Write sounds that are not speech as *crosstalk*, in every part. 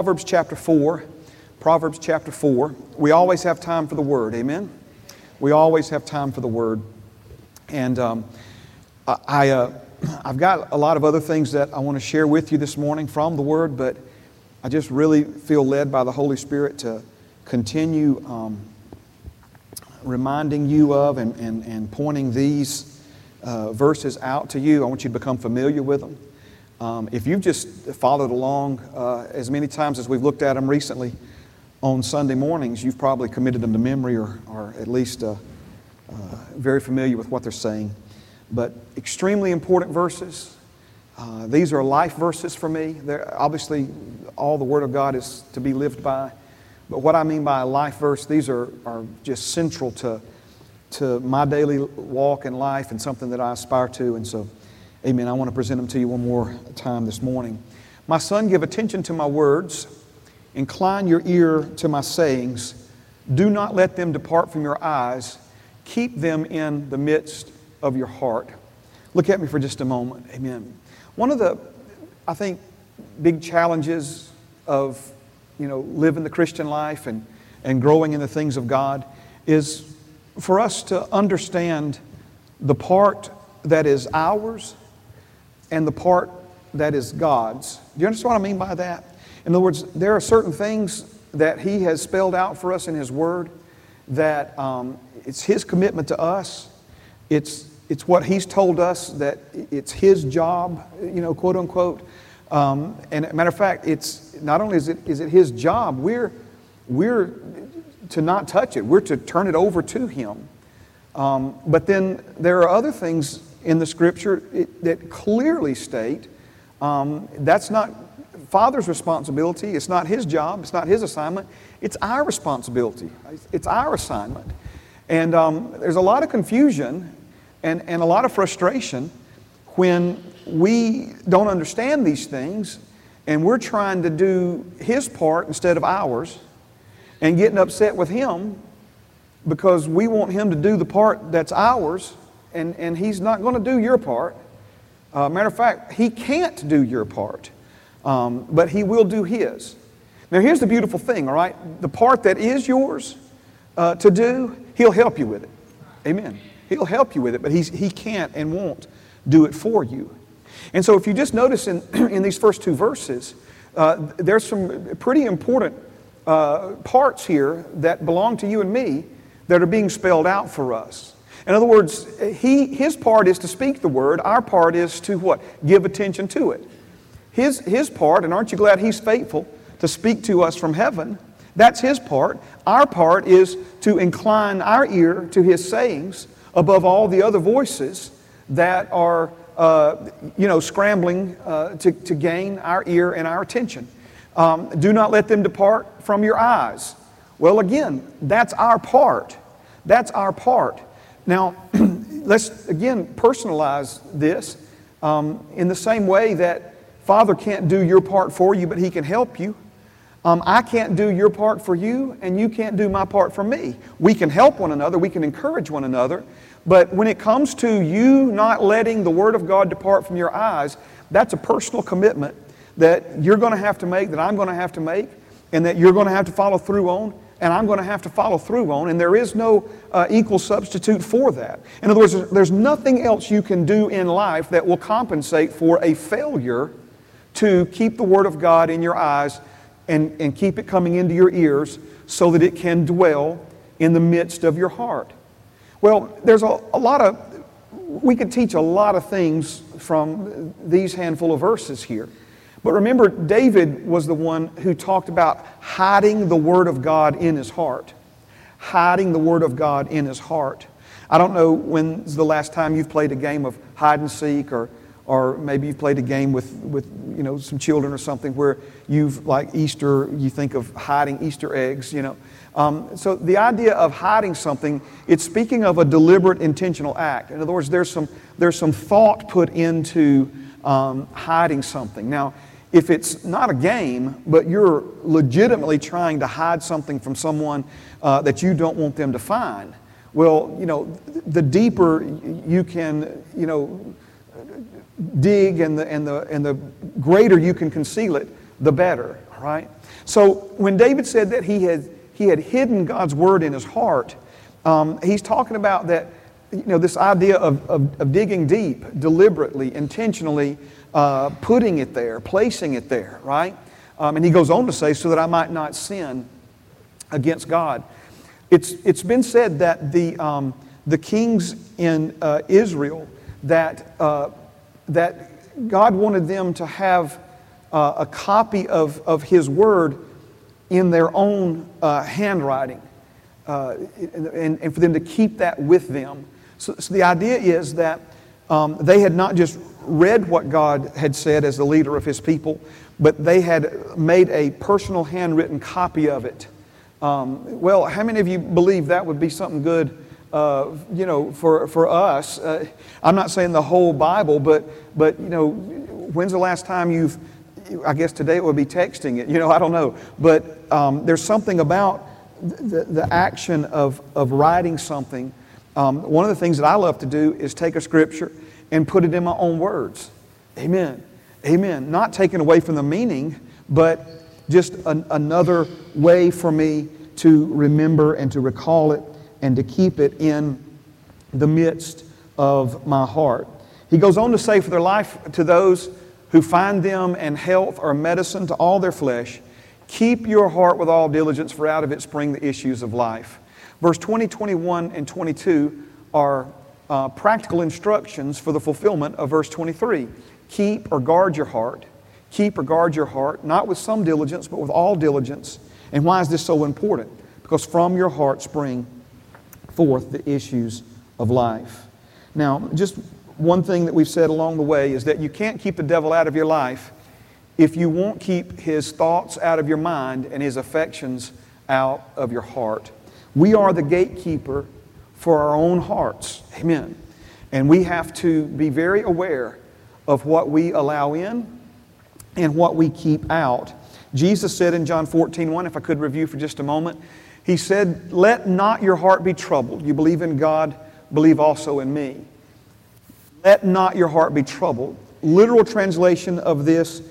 Proverbs chapter 4. Proverbs chapter 4. We always have time for the Word, amen? We always have time for the Word. And um, I, uh, *clears throat* I've got a lot of other things that I want to share with you this morning from the Word, but I just really feel led by the Holy Spirit to continue um, reminding you of and, and, and pointing these uh, verses out to you. I want you to become familiar with them. Um, if you've just followed along uh, as many times as we've looked at them recently on Sunday mornings, you've probably committed them to memory or, or at least uh, uh, very familiar with what they're saying. But extremely important verses. Uh, these are life verses for me. They're, obviously, all the Word of God is to be lived by. But what I mean by a life verse, these are, are just central to, to my daily walk in life and something that I aspire to. And so, Amen. I want to present them to you one more time this morning. My son, give attention to my words, incline your ear to my sayings. Do not let them depart from your eyes. Keep them in the midst of your heart. Look at me for just a moment. Amen. One of the, I think, big challenges of you know, living the Christian life and, and growing in the things of God is for us to understand the part that is ours and the part that is God's. Do you understand what I mean by that? In other words, there are certain things that He has spelled out for us in His Word that um, it's His commitment to us. It's, it's what He's told us that it's His job, you know, quote unquote. Um, and matter of fact, it's not only is it, is it His job, we're, we're to not touch it, we're to turn it over to Him. Um, but then there are other things in the scripture that clearly state um, that's not father's responsibility. It's not his job. It's not his assignment. It's our responsibility. It's our assignment. And um, there's a lot of confusion and, and a lot of frustration when we don't understand these things and we're trying to do his part instead of ours and getting upset with him because we want him to do the part that's ours and, and He's not going to do your part. Uh, matter of fact, He can't do your part, um, but He will do His. Now, here's the beautiful thing, all right? The part that is yours uh, to do, He'll help you with it. Amen. He'll help you with it, but he's, He can't and won't do it for you. And so, if you just notice in, *clears throat* in these first two verses, uh, there's some pretty important uh, parts here that belong to you and me that are being spelled out for us. In other words, he, his part is to speak the word, our part is to what? Give attention to it. His, his part, and aren't you glad he's faithful to speak to us from heaven? That's his part. Our part is to incline our ear to his sayings above all the other voices that are, uh, you know, scrambling uh, to, to gain our ear and our attention. Um, do not let them depart from your eyes. Well, again, that's our part. That's our part. Now, *clears throat* let's again personalize this um, in the same way that Father can't do your part for you, but He can help you. Um, I can't do your part for you, and you can't do my part for me. We can help one another, we can encourage one another, but when it comes to you not letting the Word of God depart from your eyes, that's a personal commitment that you're going to have to make, that I'm going to have to make, and that you're going to have to follow through on and I'm going to have to follow through on, and there is no uh, equal substitute for that. In other words, there's nothing else you can do in life that will compensate for a failure to keep the Word of God in your eyes and, and keep it coming into your ears so that it can dwell in the midst of your heart. Well, there's a, a lot of, we could teach a lot of things from these handful of verses here. But remember, David was the one who talked about hiding the Word of God in his heart. Hiding the Word of God in his heart. I don't know when's the last time you've played a game of hide and seek or, or maybe you've played a game with, with you know, some children or something where you've, like Easter, you think of hiding Easter eggs, you know. Um, so the idea of hiding something, it's speaking of a deliberate, intentional act. In other words, there's some, there's some thought put into um, hiding something. Now, if it's not a game, but you're legitimately trying to hide something from someone uh, that you don't want them to find, well, you know, the deeper you can, you know, dig and the, and the, and the greater you can conceal it, the better, right? So when David said that he had, he had hidden God's word in his heart, um, he's talking about that, you know, this idea of, of, of digging deep, deliberately, intentionally, uh, putting it there, placing it there, right? Um, and he goes on to say, so that I might not sin against God. It's, it's been said that the, um, the kings in uh, Israel, that, uh, that God wanted them to have uh, a copy of, of His Word in their own uh, handwriting, uh, and, and for them to keep that with them. So, so the idea is that um, they had not just read what God had said as the leader of His people, but they had made a personal handwritten copy of it. Um, well, how many of you believe that would be something good, uh, you know, for, for us? Uh, I'm not saying the whole Bible, but, but, you know, when's the last time you've, I guess today it would be texting it, you know, I don't know. But um, there's something about the, the action of, of writing something. Um, one of the things that I love to do is take a scripture and put it in my own words. Amen. Amen. Not taken away from the meaning, but just an, another way for me to remember and to recall it and to keep it in the midst of my heart. He goes on to say, For their life to those who find them and health or medicine to all their flesh, keep your heart with all diligence, for out of it spring the issues of life. Verse 20, 21, and 22 are uh, practical instructions for the fulfillment of verse 23 keep or guard your heart. Keep or guard your heart, not with some diligence, but with all diligence. And why is this so important? Because from your heart spring forth the issues of life. Now, just one thing that we've said along the way is that you can't keep the devil out of your life if you won't keep his thoughts out of your mind and his affections out of your heart. We are the gatekeeper for our own hearts. Amen. And we have to be very aware of what we allow in and what we keep out. Jesus said in John 14, 1, if I could review for just a moment, He said, Let not your heart be troubled. You believe in God, believe also in me. Let not your heart be troubled. Literal translation of this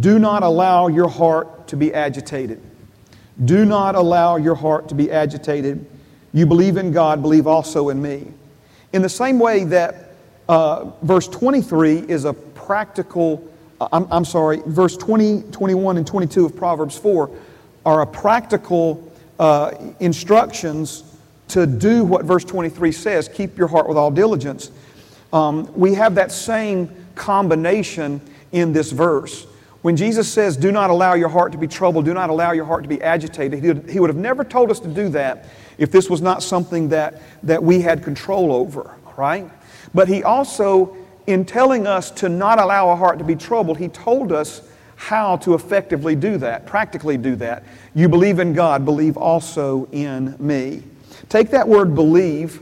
do not allow your heart to be agitated. Do not allow your heart to be agitated. You believe in God, believe also in me. In the same way that uh, verse 23 is a practical, uh, I'm, I'm, sorry, verse 20, 21, and 22 of Proverbs 4 are a practical uh, instructions to do what verse 23 says keep your heart with all diligence. Um, we have that same combination in this verse. When Jesus says, Do not allow your heart to be troubled, do not allow your heart to be agitated, he would have never told us to do that if this was not something that, that we had control over, right? But he also, in telling us to not allow our heart to be troubled, he told us how to effectively do that, practically do that. You believe in God, believe also in me. Take that word believe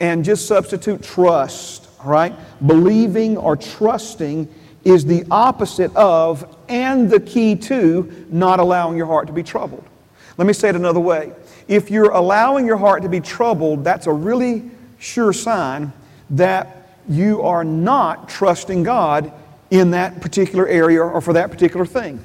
and just substitute trust, right? Believing or trusting is the opposite of and the key to not allowing your heart to be troubled. Let me say it another way. If you're allowing your heart to be troubled, that's a really sure sign that you are not trusting God in that particular area or for that particular thing.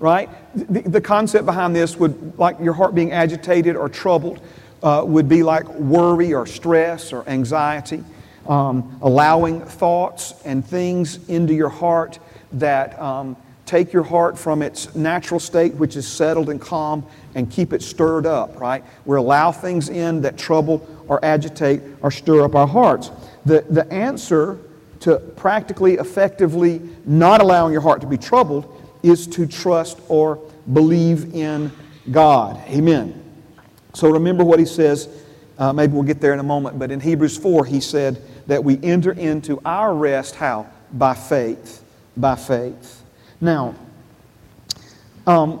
Right? The, the concept behind this would, like your heart being agitated or troubled, uh, would be like worry or stress or anxiety, um, allowing thoughts and things into your heart that um, take your heart from its natural state, which is settled and calm, and keep it stirred up, right? We allow things in that trouble or agitate or stir up our hearts. The, the answer to practically, effectively not allowing your heart to be troubled is to trust or believe in God. Amen. So remember what he says. Uh, maybe we'll get there in a moment, but in Hebrews 4, he said that we enter into our rest how? By faith. By faith. Now, um,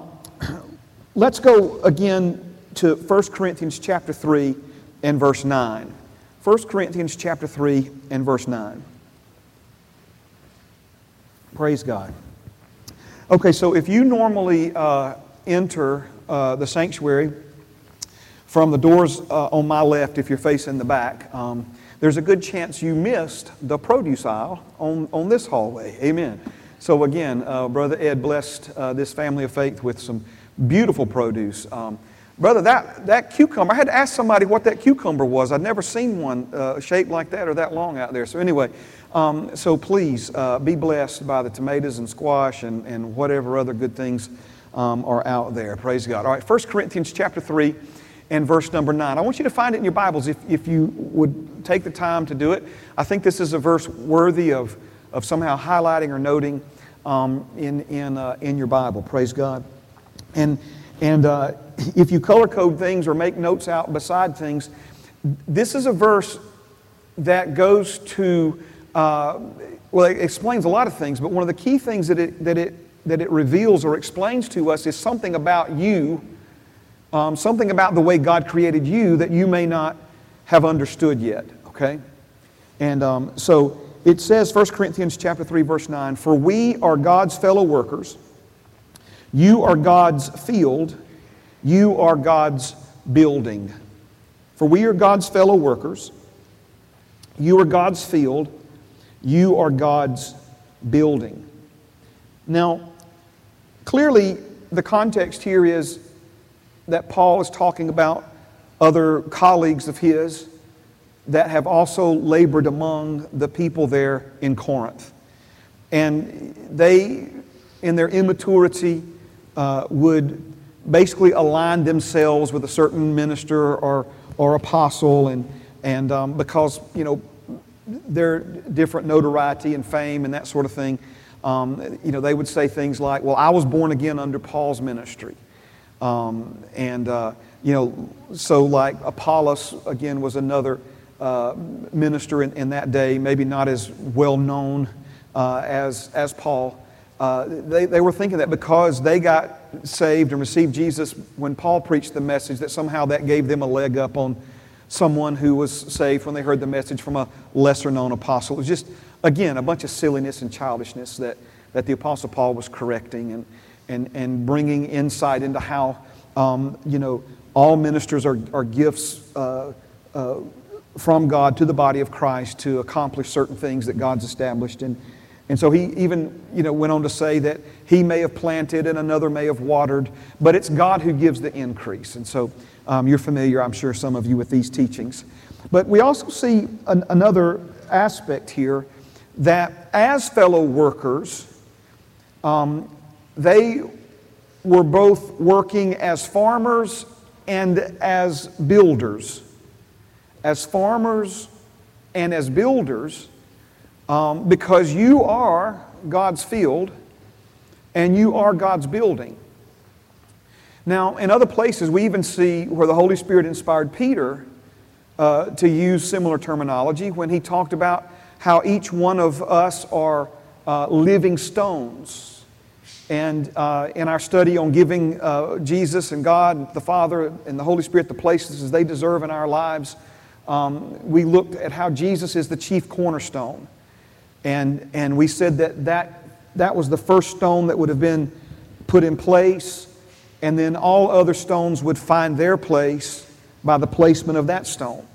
let's go again to 1 Corinthians chapter 3 and verse 9. 1 Corinthians chapter 3 and verse 9. Praise God. Okay, so if you normally uh, enter uh, the sanctuary from the doors uh, on my left, if you're facing the back, um, there's a good chance you missed the produce aisle on, on this hallway. Amen. So again, uh, Brother Ed blessed uh, this family of faith with some beautiful produce. Um, brother, that, that cucumber, I had to ask somebody what that cucumber was. I'd never seen one uh, shaped like that or that long out there. So anyway, um, so please uh, be blessed by the tomatoes and squash and, and whatever other good things um, are out there. Praise God. All right, 1 Corinthians chapter 3 and verse number 9. I want you to find it in your Bibles if, if you would take the time to do it. I think this is a verse worthy of, of somehow highlighting or noting um, in, in, uh, in your Bible. Praise God. And, and uh, if you color code things or make notes out beside things, this is a verse that goes to, uh, well, it explains a lot of things, but one of the key things that it, that it, that it reveals or explains to us is something about you, um, something about the way God created you that you may not have understood yet, okay? And um, so it says, 1 Corinthians chapter 3, verse 9, For we are God's fellow workers. You are God's field. You are God's building. For we are God's fellow workers. You are God's field. You are God's building. Now, clearly, the context here is that Paul is talking about other colleagues of his that have also labored among the people there in Corinth. And they, in their immaturity, uh, would basically align themselves with a certain minister or, or apostle, and, and um, because, you know, their different notoriety and fame and that sort of thing, um, you know, they would say things like, well, I was born again under Paul's ministry. Um, and, uh, you know, so like Apollos, again, was another uh, minister in, in, that day, maybe not as well known uh, as, as Paul. Uh, they, they were thinking that because they got saved and received Jesus when Paul preached the message, that somehow that gave them a leg up on someone who was saved when they heard the message from a lesser known apostle. It was just, again, a bunch of silliness and childishness that, that the Apostle Paul was correcting and, and, and bringing insight into how, um, you know, all ministers are, are gifts uh, uh, from God to the body of Christ to accomplish certain things that God's established. And, and so he even you know, went on to say that he may have planted and another may have watered, but it's God who gives the increase. And so um, you're familiar, I'm sure, some of you with these teachings. But we also see an, another aspect here that as fellow workers, um, they were both working as farmers and as builders. As farmers and as builders, um, because you are God's field and you are God's building. Now, in other places, we even see where the Holy Spirit inspired Peter uh, to use similar terminology when he talked about how each one of us are uh, living stones. And uh, in our study on giving uh, Jesus and God, the Father, and the Holy Spirit the places they deserve in our lives, um, we looked at how Jesus is the chief cornerstone. And, and we said that, that that was the first stone that would have been put in place, and then all other stones would find their place by the placement of that stone.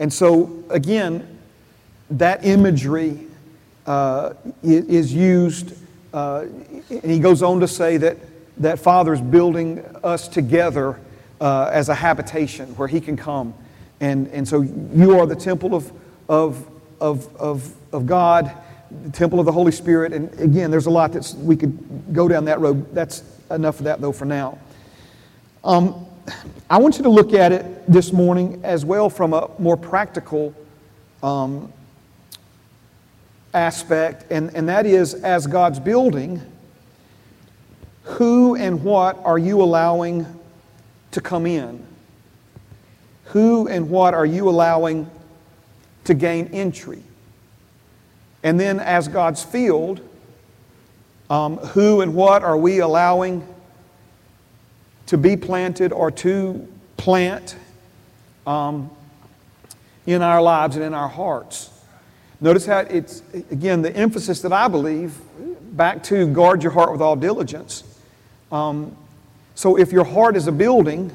And so, again, that imagery uh, is used, uh, and he goes on to say that, that Father's building us together uh, as a habitation where he can come. And, and so you are the temple of, of, of, of, of God, the temple of the Holy Spirit. And again, there's a lot that we could go down that road. That's enough of that, though, for now. Um, I want you to look at it this morning as well from a more practical um, aspect, and, and that is as God's building, who and what are you allowing to come in? Who and what are you allowing to gain entry? And then, as God's field, um, who and what are we allowing to be planted or to plant um, in our lives and in our hearts? Notice how it's, again, the emphasis that I believe back to guard your heart with all diligence. Um, so, if your heart is a building,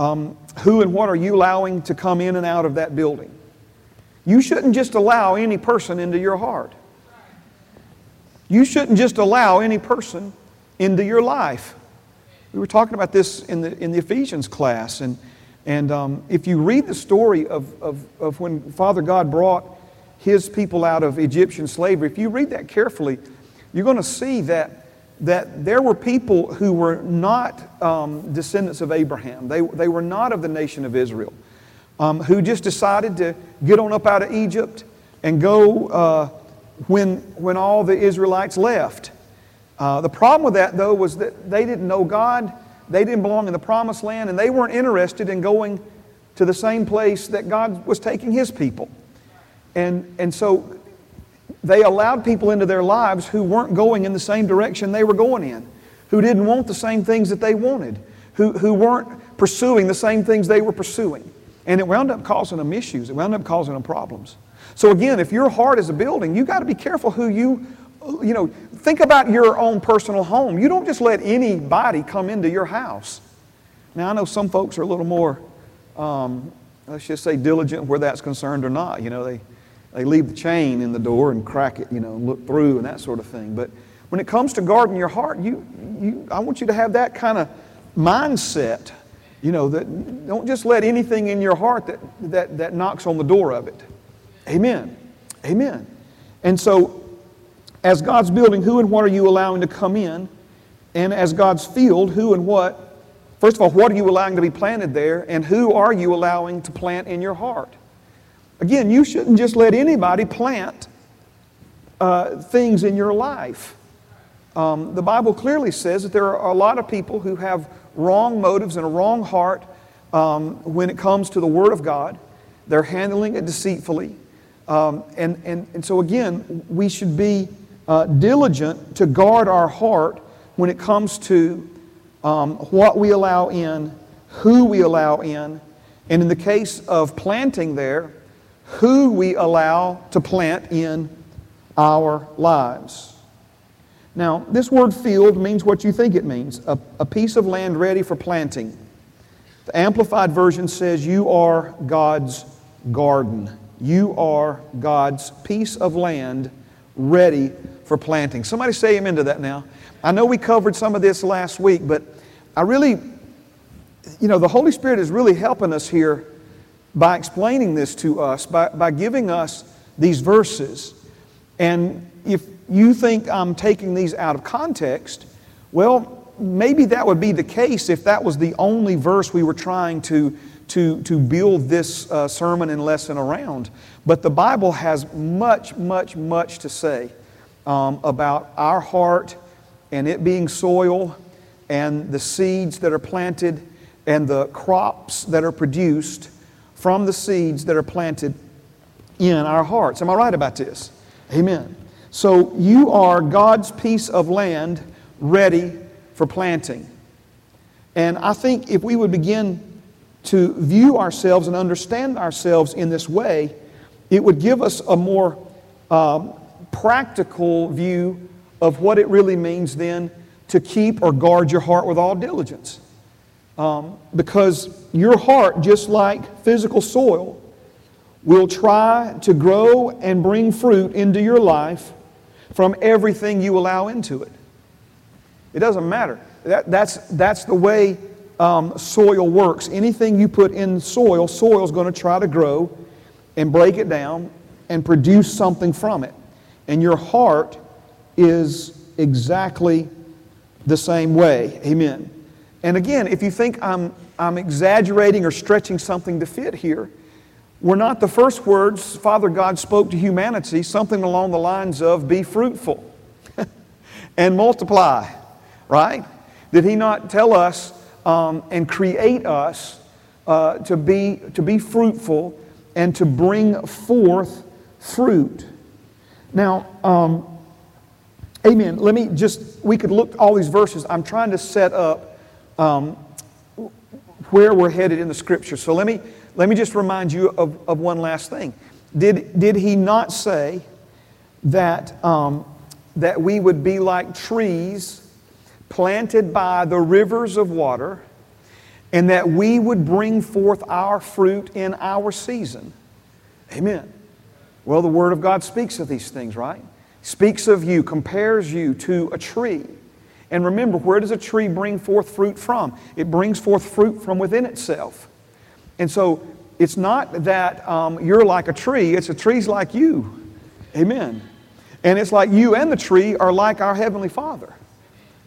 um, who and what are you allowing to come in and out of that building? You shouldn't just allow any person into your heart. You shouldn't just allow any person into your life. We were talking about this in the, in the Ephesians class, and, and um, if you read the story of, of, of when Father God brought his people out of Egyptian slavery, if you read that carefully, you're going to see that, that there were people who were not um, descendants of Abraham. They, they were not of the nation of Israel, um, who just decided to get on up out of Egypt and go uh, when, when all the Israelites left. Uh, the problem with that, though, was that they didn't know God, they didn't belong in the promised land, and they weren't interested in going to the same place that God was taking His people. And, and so they allowed people into their lives who weren't going in the same direction they were going in, who didn't want the same things that they wanted, who, who weren't pursuing the same things they were pursuing. And it wound up causing them issues, it wound up causing them problems. So, again, if your heart is a building, you got to be careful who you, you know, think about your own personal home. You don't just let anybody come into your house. Now, I know some folks are a little more, um, let's just say, diligent where that's concerned or not. You know, they, they leave the chain in the door and crack it, you know, and look through and that sort of thing. But when it comes to guarding your heart, you, you, I want you to have that kind of mindset. You know, that don't just let anything in your heart that, that, that knocks on the door of it. Amen. Amen. And so, as God's building, who and what are you allowing to come in? And as God's field, who and what, first of all, what are you allowing to be planted there? And who are you allowing to plant in your heart? Again, you shouldn't just let anybody plant uh, things in your life. Um, the Bible clearly says that there are a lot of people who have wrong motives and a wrong heart um, when it comes to the Word of God. They're handling it deceitfully. Um, and, and, and so, again, we should be uh, diligent to guard our heart when it comes to um, what we allow in, who we allow in, and in the case of planting there, who we allow to plant in our lives. Now, this word field means what you think it means a, a piece of land ready for planting. The Amplified Version says, You are God's garden. You are God's piece of land ready for planting. Somebody say amen to that now. I know we covered some of this last week, but I really, you know, the Holy Spirit is really helping us here by explaining this to us, by, by giving us these verses. And if you think I'm taking these out of context, well, maybe that would be the case if that was the only verse we were trying to, to, to build this uh, sermon and lesson around. But the Bible has much, much, much to say um, about our heart and it being soil and the seeds that are planted and the crops that are produced from the seeds that are planted in our hearts. Am I right about this? Amen. So you are God's piece of land ready for planting. And I think if we would begin to view ourselves and understand ourselves in this way, it would give us a more um, practical view of what it really means then to keep or guard your heart with all diligence. Um, because your heart, just like physical soil, will try to grow and bring fruit into your life from everything you allow into it. It doesn't matter. That, that's, that's the way um, soil works. Anything you put in soil, soil is going to try to grow and break it down and produce something from it. And your heart is exactly the same way. Amen. And again, if you think I'm, I'm exaggerating or stretching something to fit here, were not the first words Father God spoke to humanity something along the lines of be fruitful *laughs* and multiply, right? Did He not tell us um, and create us uh, to, be, to be fruitful and to bring forth fruit? Now, um, amen. Let me just, we could look all these verses. I'm trying to set up um, where we're headed in the scripture. So let me, let me just remind you of, of one last thing. Did, did he not say that, um, that we would be like trees planted by the rivers of water and that we would bring forth our fruit in our season? Amen. Well, the Word of God speaks of these things, right? speaks of you, compares you to a tree. And remember, where does a tree bring forth fruit from? It brings forth fruit from within itself. And so it's not that um, you're like a tree, it's a tree's like you. Amen. And it's like you and the tree are like our Heavenly Father.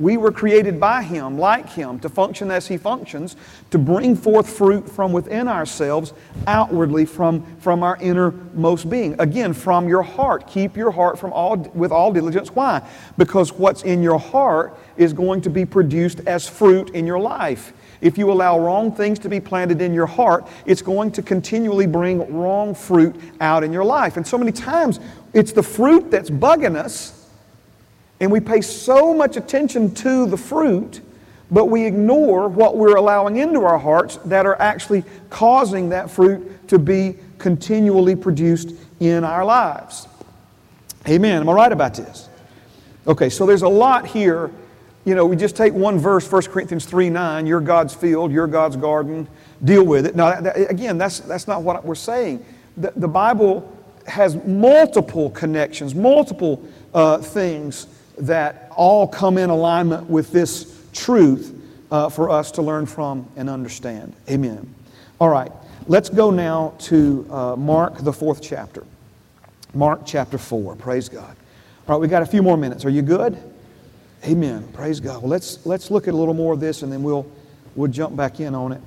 We were created by Him, like Him, to function as He functions, to bring forth fruit from within ourselves, outwardly from, from our innermost being. Again, from your heart. Keep your heart from all, with all diligence. Why? Because what's in your heart is going to be produced as fruit in your life. If you allow wrong things to be planted in your heart, it's going to continually bring wrong fruit out in your life. And so many times, it's the fruit that's bugging us and we pay so much attention to the fruit, but we ignore what we're allowing into our hearts that are actually causing that fruit to be continually produced in our lives. Amen. Am I right about this? Okay, so there's a lot here. You know, we just take one verse, 1 Corinthians 3 9, you're God's field, you're God's garden, deal with it. Now, that, again, that's, that's not what we're saying. The, the Bible has multiple connections, multiple uh, things that all come in alignment with this truth uh, for us to learn from and understand. Amen. All right, let's go now to uh, Mark, the fourth chapter. Mark chapter 4. Praise God. All right, we got a few more minutes. Are you good? Amen. Praise God. Well, let's, let's look at a little more of this and then we'll, we'll jump back in on it.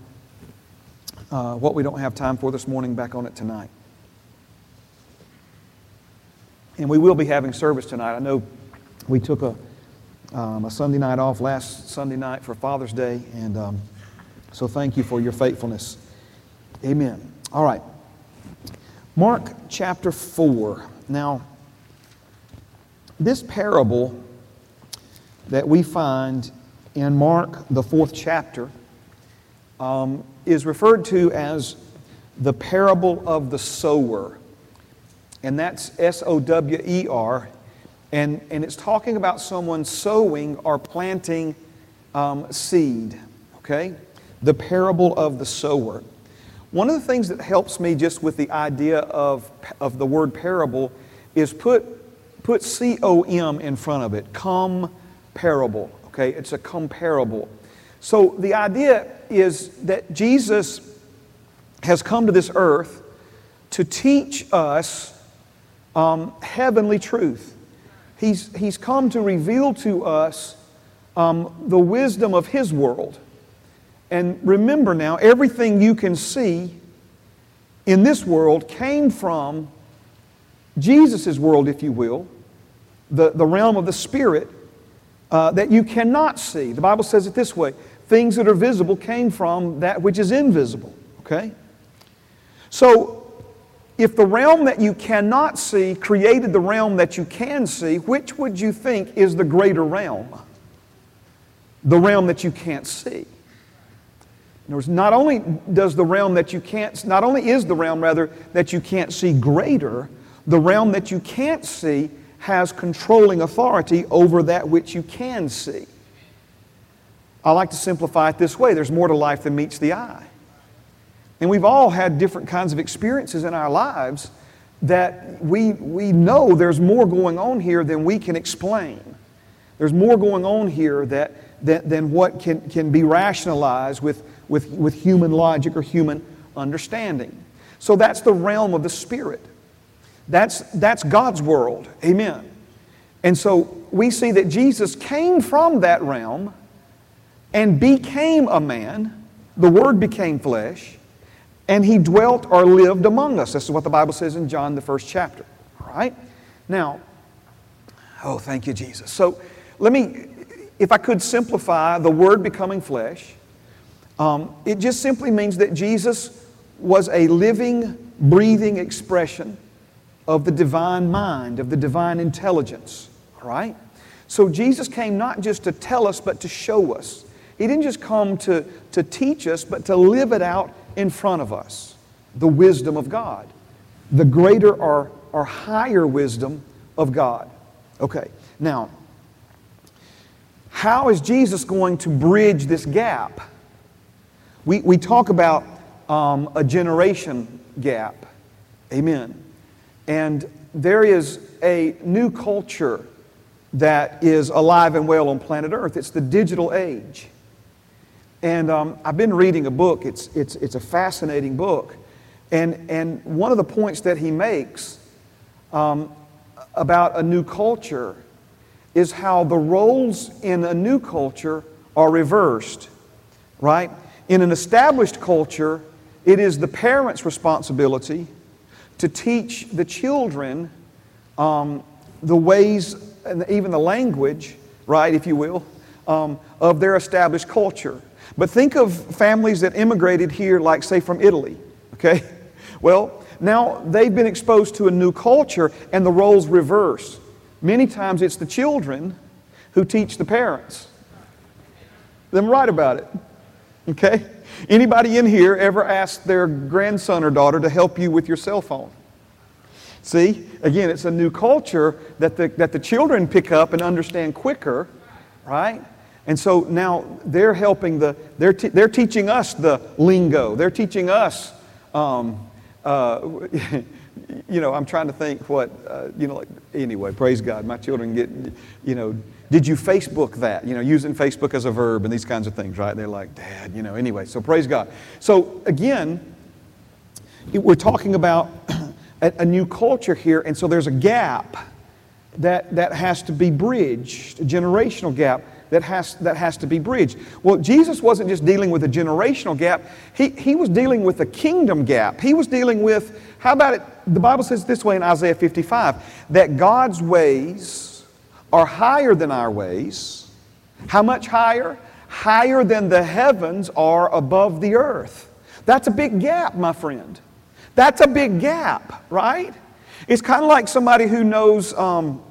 Uh, what we don't have time for this morning, back on it tonight. And we will be having service tonight. I know we took a, um, a Sunday night off last Sunday night for Father's Day, and um, so thank you for your faithfulness. Amen. All right. Mark chapter 4. Now, this parable that we find in Mark, the fourth chapter, um, is referred to as the parable of the sower. And that's S O W E R and, and it's talking about someone sowing or planting um, seed, okay? The parable of the sower. One of the things that helps me just with the idea of, of the word parable is put, put C O M in front of it. Comparable, okay? It's a comparable. So the idea is that Jesus has come to this earth to teach us um, heavenly truth. He's, he's come to reveal to us um, the wisdom of His world. And remember now, everything you can see in this world came from Jesus' world, if you will, the, the realm of the Spirit uh, that you cannot see. The Bible says it this way things that are visible came from that which is invisible. Okay? So if the realm that you cannot see created the realm that you can see, which would you think is the greater realm? The realm that you can't see. In other words, not only does the realm that you can't, not only is the realm rather that you can't see greater, the realm that you can't see has controlling authority over that which you can see. I like to simplify it this way there's more to life than meets the eye. And we've all had different kinds of experiences in our lives that we, we know there's more going on here than we can explain. There's more going on here that, that, than what can, can be rationalized with, with, with human logic or human understanding. So that's the realm of the Spirit. That's, that's God's world. Amen. And so we see that Jesus came from that realm and became a man. The Word became flesh and he dwelt or lived among us. This is what the Bible says in John, the first chapter. All right? Now, oh, thank you, Jesus. So let me, if I could simplify the word becoming flesh, um, it just simply means that Jesus was a living, breathing expression of the divine mind, of the divine intelligence. All right? So Jesus came not just to tell us, but to show us. He didn't just come to, to teach us, but to live it out in front of us the wisdom of God, the greater or, or higher wisdom of God. Okay, now, how is Jesus going to bridge this gap? We, we talk about um, a generation gap. Amen. And there is a new culture that is alive and well on planet Earth. It's the digital age. And um, I've been reading a book, it's, it's, it's a fascinating book. And, and one of the points that he makes um, about a new culture is how the roles in a new culture are reversed, right? In an established culture, it is the parent's responsibility to teach the children um, the ways and even the language, right, if you will, um, of their established culture. But think of families that immigrated here, like, say, from Italy, okay? *laughs* Well, now they've been exposed to a new culture and the roles reverse. Many times it's the children who teach the parents. Them right about it, okay? Anybody in here ever asked their grandson or daughter to help you with your cell phone? See, again, it's a new culture that the, that the children pick up and understand quicker, right? And so now they're helping the, they're, te- they're teaching us the lingo. They're teaching us, um, uh, *laughs* you know, I'm trying to think what, uh, you know, like, anyway, praise God. My children get, you know, did you Facebook that? You know, using Facebook as a verb and these kinds of things, right? They're like, Dad, you know, anyway, so praise God. So again, we're talking about *clears throat* a, a new culture here, and so there's a gap that, that has to be bridged, a generational gap that has, that has to be bridged. Well, Jesus wasn't just dealing with a generational gap, he, he was dealing with a kingdom gap. He was dealing with, how about it? The Bible says this way in Isaiah 55 that God's ways are higher than our ways. How much higher? Higher than the heavens are above the earth. That's a big gap, my friend. That's a big gap, right? It's kind of like somebody who knows um,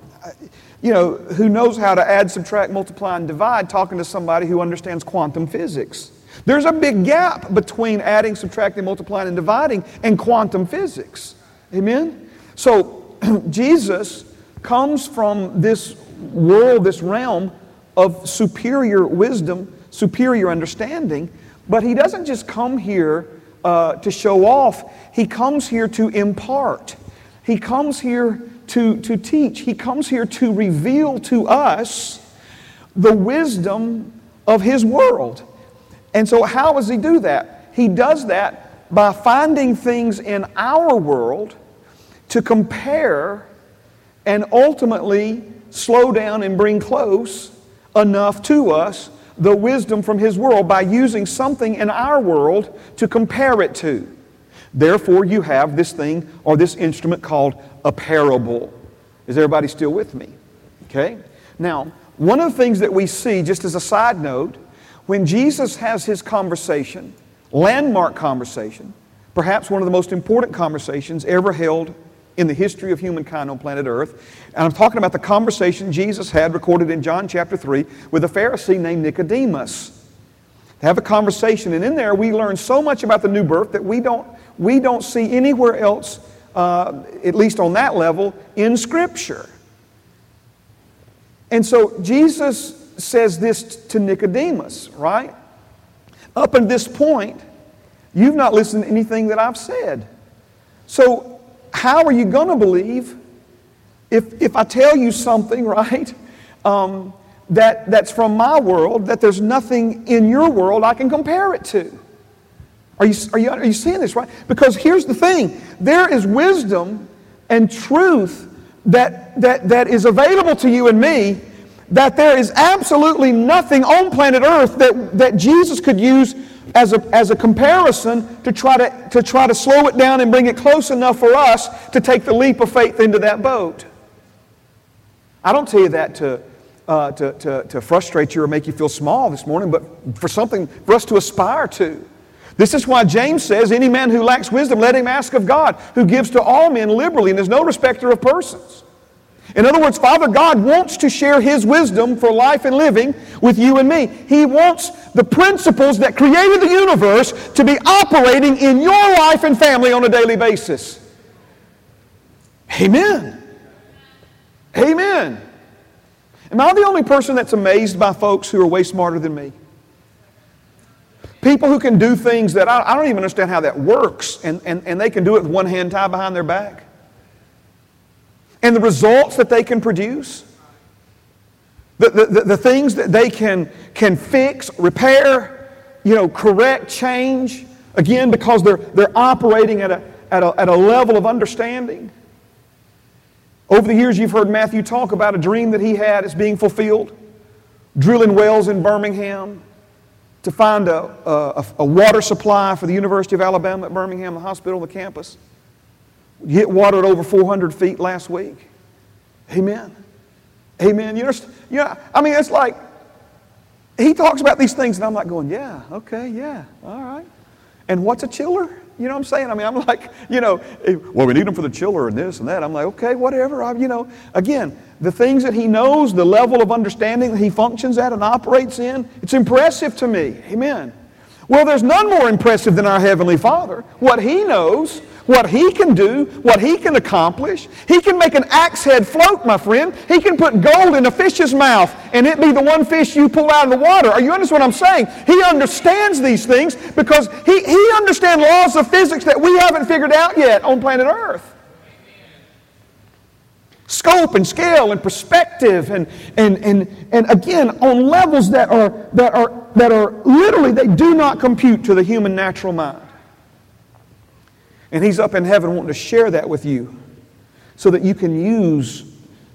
you know, who knows how to add, subtract, multiply, and divide, talking to somebody who understands quantum physics. There's a big gap between adding, subtracting, multiplying, and dividing and quantum physics. Amen? So, *clears throat* Jesus comes from this world, this realm of superior wisdom, superior understanding, but he doesn't just come here uh, to show off, he comes here to impart. He comes here to, to teach. He comes here to reveal to us the wisdom of His world. And so, how does He do that? He does that by finding things in our world to compare and ultimately slow down and bring close enough to us the wisdom from His world by using something in our world to compare it to. Therefore, you have this thing or this instrument called a parable. Is everybody still with me? Okay? Now, one of the things that we see, just as a side note, when Jesus has his conversation, landmark conversation, perhaps one of the most important conversations ever held in the history of humankind on planet Earth. And I'm talking about the conversation Jesus had recorded in John chapter 3 with a Pharisee named Nicodemus. They have a conversation, and in there we learn so much about the new birth that we don't we don't see anywhere else, uh, at least on that level, in Scripture. And so Jesus says this to Nicodemus, right? Up until this point, you've not listened to anything that I've said. So, how are you going to believe if, if I tell you something, *laughs* right, um, that, that's from my world, that there's nothing in your world I can compare it to? Are you, are, you, are you seeing this, right? Because here's the thing there is wisdom and truth that, that, that is available to you and me that there is absolutely nothing on planet Earth that, that Jesus could use as a, as a comparison to try to, to try to slow it down and bring it close enough for us to take the leap of faith into that boat. I don't tell you that to, uh, to, to, to frustrate you or make you feel small this morning, but for something for us to aspire to. This is why James says, Any man who lacks wisdom, let him ask of God, who gives to all men liberally and is no respecter of persons. In other words, Father God wants to share His wisdom for life and living with you and me. He wants the principles that created the universe to be operating in your life and family on a daily basis. Amen. Amen. Am I the only person that's amazed by folks who are way smarter than me? People who can do things that I, I don't even understand how that works, and, and, and they can do it with one hand tied behind their back. and the results that they can produce, the, the, the, the things that they can, can fix, repair, you know, correct, change, again, because they're, they're operating at a, at, a, at a level of understanding. Over the years, you've heard Matthew talk about a dream that he had as being fulfilled, drilling wells in Birmingham to find a, a, a water supply for the University of Alabama at Birmingham, the hospital, the campus. Hit water at over 400 feet last week. Amen. Amen. You know, you know, I mean, it's like he talks about these things, and I'm like going, yeah, okay, yeah, all right. And what's a chiller? You know what I'm saying? I mean, I'm *laughs* like, you know, well, we need them for the chiller and this and that. I'm like, okay, whatever. I, you know, again, the things that he knows, the level of understanding that he functions at and operates in, it's impressive to me. Amen. Well, there's none more impressive than our Heavenly Father. What he knows, what he can do, what he can accomplish. He can make an axe head float, my friend. He can put gold in a fish's mouth and it be the one fish you pull out of the water. Are you understand what I'm saying? He understands these things because he, he understands laws of physics that we haven't figured out yet on planet Earth. Scope and scale and perspective and, and, and, and again on levels that are, that, are, that are literally they do not compute to the human natural mind. And He's up in heaven wanting to share that with you so that you can use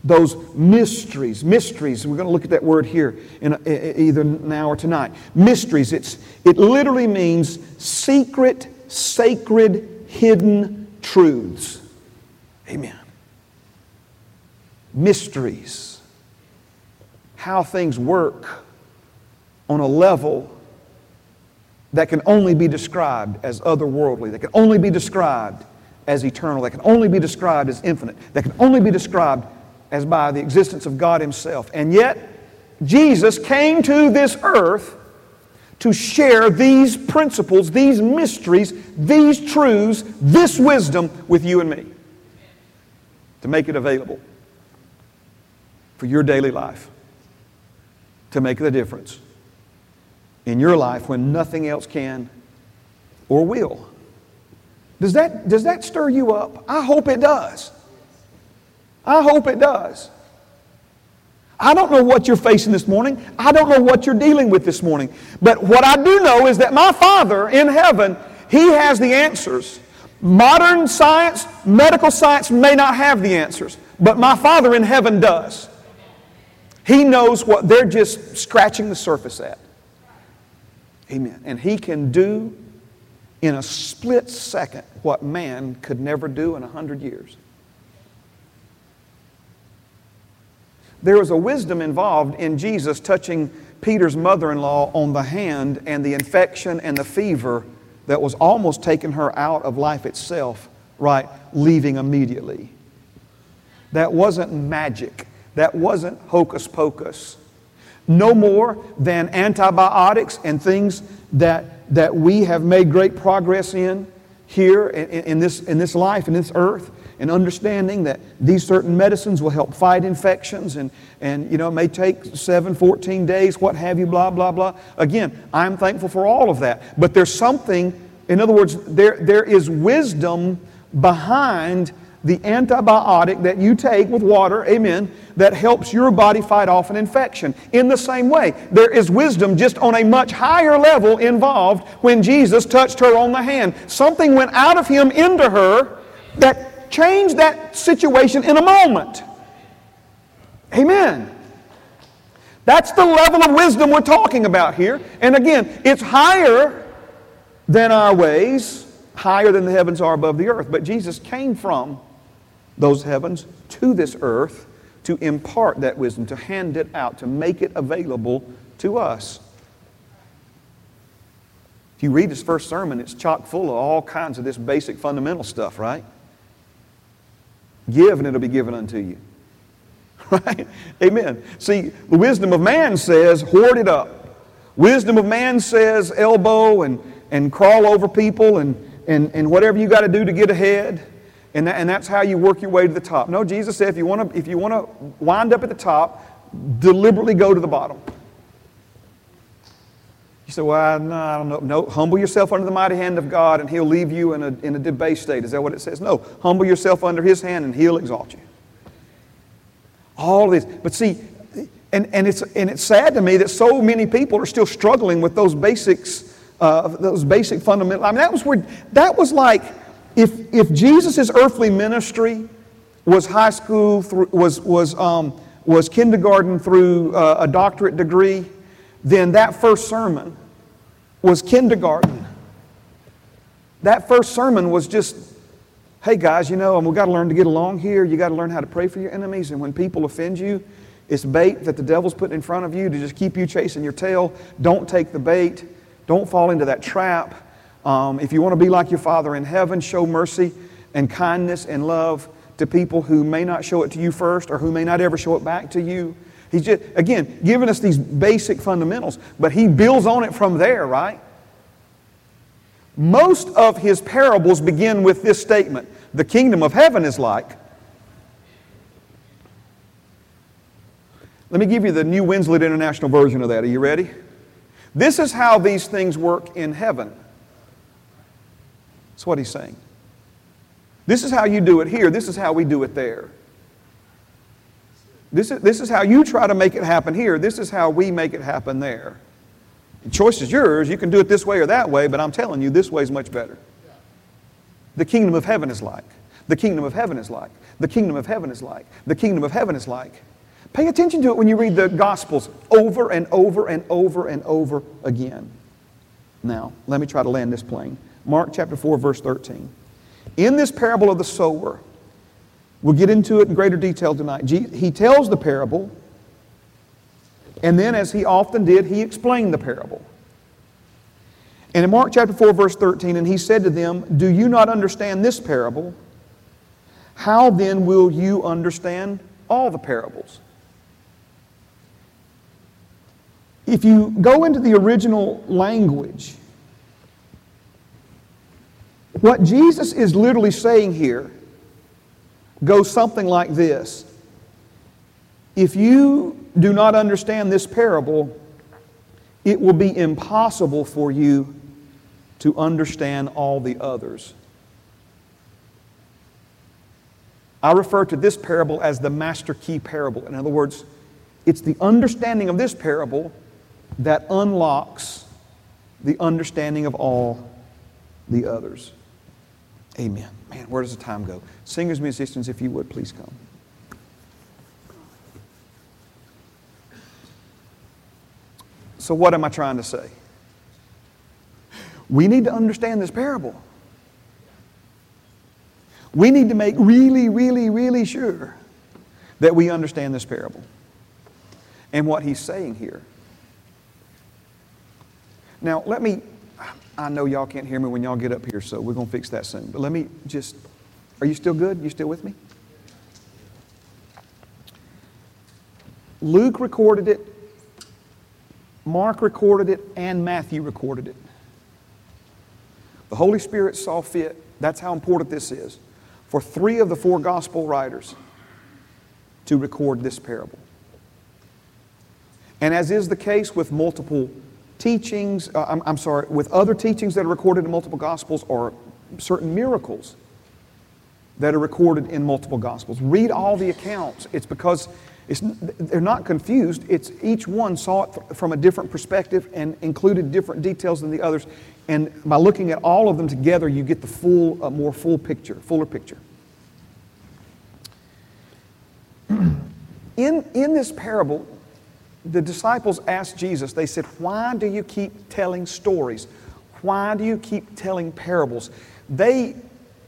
those mysteries. Mysteries, we're going to look at that word here in a, either now or tonight. Mysteries, it's, it literally means secret, sacred, hidden truths. Amen. Mysteries. How things work on a level that can only be described as otherworldly, that can only be described as eternal, that can only be described as infinite, that can only be described as by the existence of God Himself. And yet, Jesus came to this earth to share these principles, these mysteries, these truths, this wisdom with you and me, to make it available for your daily life, to make the difference in your life when nothing else can or will. Does that, does that stir you up? I hope it does. I hope it does. I don't know what you're facing this morning. I don't know what you're dealing with this morning. But what I do know is that my Father in heaven, He has the answers. Modern science, medical science may not have the answers, but my Father in heaven does. He knows what they're just scratching the surface at. Amen. And He can do in a split second what man could never do in a hundred years. There was a wisdom involved in Jesus touching Peter's mother in law on the hand and the infection and the fever that was almost taking her out of life itself, right? Leaving immediately. That wasn't magic, that wasn't hocus pocus no more than antibiotics and things that, that we have made great progress in here in, in, this, in this life, in this earth, and understanding that these certain medicines will help fight infections and, and you know, it may take 7, 14 days, what have you, blah, blah, blah. Again, I'm thankful for all of that. But there's something, in other words, there, there is wisdom behind the antibiotic that you take with water, amen, that helps your body fight off an infection. In the same way, there is wisdom just on a much higher level involved when Jesus touched her on the hand. Something went out of him into her that changed that situation in a moment. Amen. That's the level of wisdom we're talking about here. And again, it's higher than our ways, higher than the heavens are above the earth. But Jesus came from those heavens to this earth to impart that wisdom, to hand it out, to make it available to us. If you read his first sermon, it's chock full of all kinds of this basic fundamental stuff, right? Give and it'll be given unto you. *laughs* Right? Amen. See, the wisdom of man says, hoard it up. Wisdom of man says, elbow and, and crawl over people and, and, and whatever you got to do to get ahead. And, that, and that's how you work your way to the top. No, Jesus said if you want to if you want to wind up at the top, deliberately go to the bottom. You say, well, no, I don't know. No, humble yourself under the mighty hand of God and He'll leave you in a, in a debased state. Is that what it says? No, humble yourself under His hand and He'll exalt you. All of this. But see, and, and, it's, and it's sad to me that so many people are still struggling with those basics, uh, those basic fundamental. I mean, that was where, that was like, if, if Jesus' earthly ministry was high school, through, was, was, um, was kindergarten through uh, a doctorate degree, then that first sermon was kindergarten. That first sermon was just, hey guys, you know, and we've got to learn to get along here. You got to learn how to pray for your enemies. And when people offend you, it's bait that the devil's putting in front of you to just keep you chasing your tail. Don't take the bait. Don't fall into that trap. Um, if you want to be like your Father in heaven, show mercy and kindness and love to people who may not show it to you first or who may not ever show it back to you. He's just, again, giving us these basic fundamentals, but he builds on it from there, right? Most of his parables begin with this statement The kingdom of heaven is like. Let me give you the New Winslett International version of that. Are you ready? This is how these things work in heaven. That's what he's saying. This is how you do it here. This is how we do it there. This is, this is how you try to make it happen here. This is how we make it happen there. The choice is yours. You can do it this way or that way, but I'm telling you, this way is much better. The kingdom of heaven is like. The kingdom of heaven is like. The kingdom of heaven is like. The kingdom of heaven is like. Pay attention to it when you read the Gospels over and over and over and over again. Now, let me try to land this plane. Mark chapter 4, verse 13. In this parable of the sower, we'll get into it in greater detail tonight. He tells the parable and then, as he often did, he explained the parable. And in Mark chapter 4, verse 13, and he said to them, Do you not understand this parable? How then will you understand all the parables? If you go into the original language, what Jesus is literally saying here goes something like this If you do not understand this parable, it will be impossible for you to understand all the others. I refer to this parable as the master key parable. In other words, it's the understanding of this parable that unlocks the understanding of all the others. Amen. Man, where does the time go? Singers, musicians, if you would, please come. So, what am I trying to say? We need to understand this parable. We need to make really, really, really sure that we understand this parable and what he's saying here. Now, let me, I know y'all can't hear me when y'all get up here, so we're going to fix that soon. But let me just, are you still good? You still with me? Luke recorded it Mark recorded it and Matthew recorded it. The Holy Spirit saw fit, that's how important this is, for three of the four gospel writers to record this parable. And as is the case with multiple teachings, uh, I'm, I'm sorry, with other teachings that are recorded in multiple gospels or certain miracles that are recorded in multiple gospels, read all the accounts. It's because it's, they're not confused. It's each one saw it from a different perspective and included different details than the others. And by looking at all of them together, you get the full, uh, more full picture, fuller picture. *clears throat* in, in this parable, the disciples asked Jesus, they said, Why do you keep telling stories? Why do you keep telling parables? They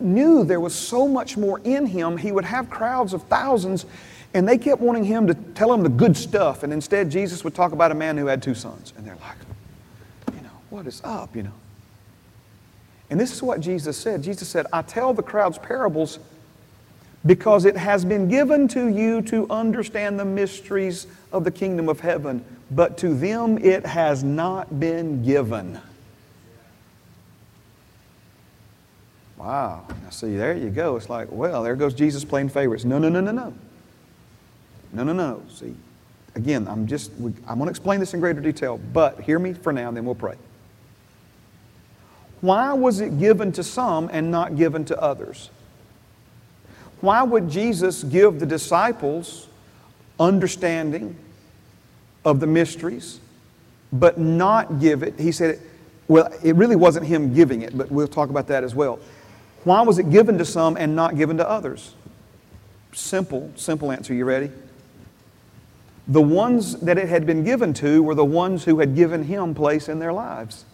knew there was so much more in him. He would have crowds of thousands and they kept wanting him to tell them the good stuff, and instead Jesus would talk about a man who had two sons. And they're like, you know, what is up, you know? And this is what Jesus said. Jesus said, I tell the crowds parables because it has been given to you to understand the mysteries of the kingdom of heaven, but to them it has not been given. Wow. Now, see, there you go. It's like, well, there goes Jesus playing favorites. No, no, no, no, no. No, no, no. See, again, I'm just, I'm going to explain this in greater detail, but hear me for now, and then we'll pray. Why was it given to some and not given to others? Why would Jesus give the disciples understanding of the mysteries, but not give it. He said, well, it really wasn't him giving it, but we'll talk about that as well. Why was it given to some and not given to others? Simple, simple answer. You ready? The ones that it had been given to were the ones who had given him place in their lives.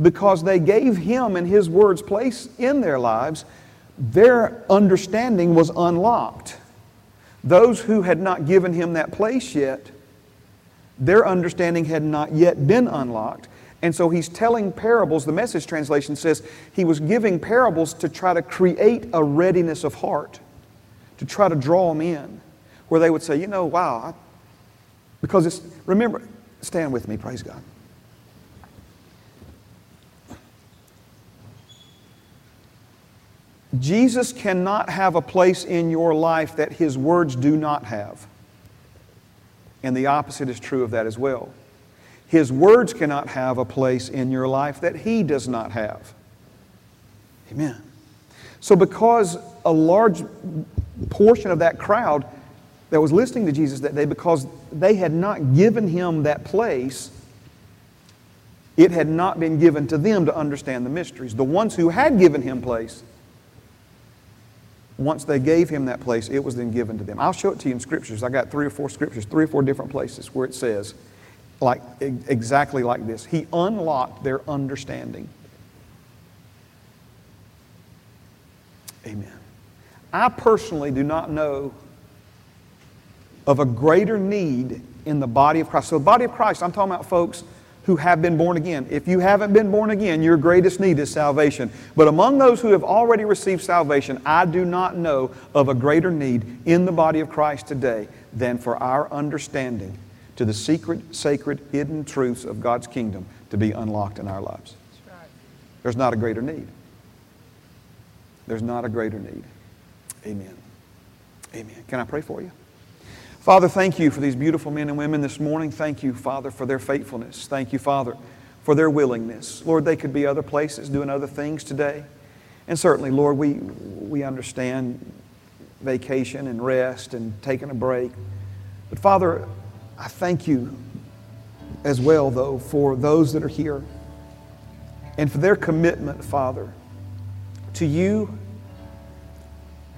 Because they gave him and his words place in their lives, their understanding was unlocked. Those who had not given him that place yet, their understanding had not yet been unlocked. And so he's telling parables. The message translation says he was giving parables to try to create a readiness of heart, to try to draw them in, where they would say, you know, wow, I, because it's, remember, stand with me, praise God. Jesus cannot have a place in your life that his words do not have. And the opposite is true of that as well. His words cannot have a place in your life that He does not have. Amen. So, because a large portion of that crowd that was listening to Jesus that day, because they had not given Him that place, it had not been given to them to understand the mysteries. The ones who had given Him place, once they gave Him that place, it was then given to them. I'll show it to you in scriptures. I got three or four scriptures, three or four different places where it says, like exactly like this. He unlocked their understanding. Amen. I personally do not know of a greater need in the body of Christ. So, the body of Christ, I'm talking about folks who have been born again. If you haven't been born again, your greatest need is salvation. But among those who have already received salvation, I do not know of a greater need in the body of Christ today than for our understanding to the secret, sacred, hidden truths of God's kingdom to be unlocked in our lives. There's not a greater need. There's not a greater need. Amen. Amen. Can I pray for you? Father, thank you for these beautiful men and women this morning. Thank you, Father, for their faithfulness. Thank you, Father, for their willingness. Lord, they could be other places doing other things today. And certainly, Lord, we, we understand vacation and rest and taking a break. But Father, I thank you as well, though, for those that are here and for their commitment, Father, to you,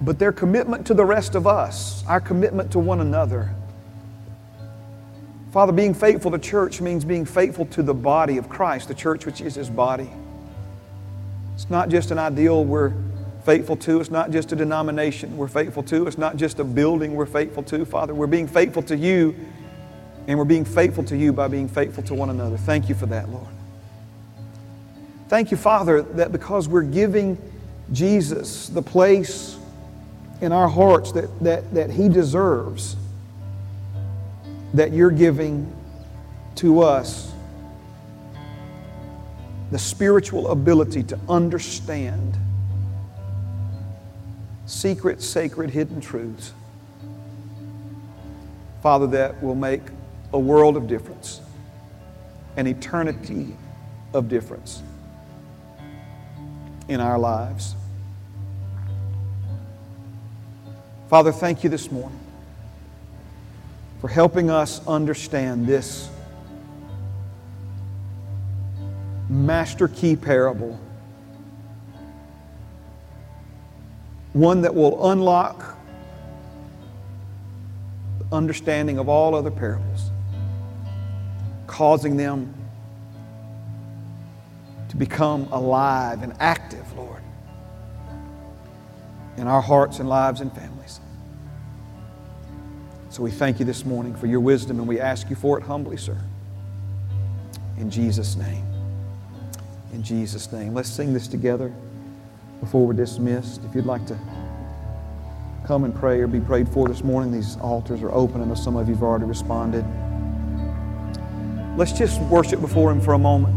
but their commitment to the rest of us, our commitment to one another. Father, being faithful to church means being faithful to the body of Christ, the church which is His body. It's not just an ideal we're faithful to. It's not just a denomination we're faithful to. It's not just a building we're faithful to. Father, we're being faithful to you and we're being faithful to you by being faithful to one another. Thank you for that, Lord. Thank you, Father, that because we're giving Jesus the place in our hearts that, that, that He deserves, that you're giving to us the spiritual ability to understand secret, sacred, hidden truths. Father, that will make a world of difference, an eternity of difference in our lives. Father, thank you this morning for helping us understand this master key parable. One that will unlock the understanding of all other parables causing them to become alive and active, in our hearts and lives and families. So we thank you this morning for your wisdom and we ask you for it humbly, sir. In Jesus' name. In Jesus' name. Let's sing this together before we're dismissed. If you'd like to come and pray or be prayed for this morning, these altars are open. I know some of you have already responded. Let's just worship before Him for a moment.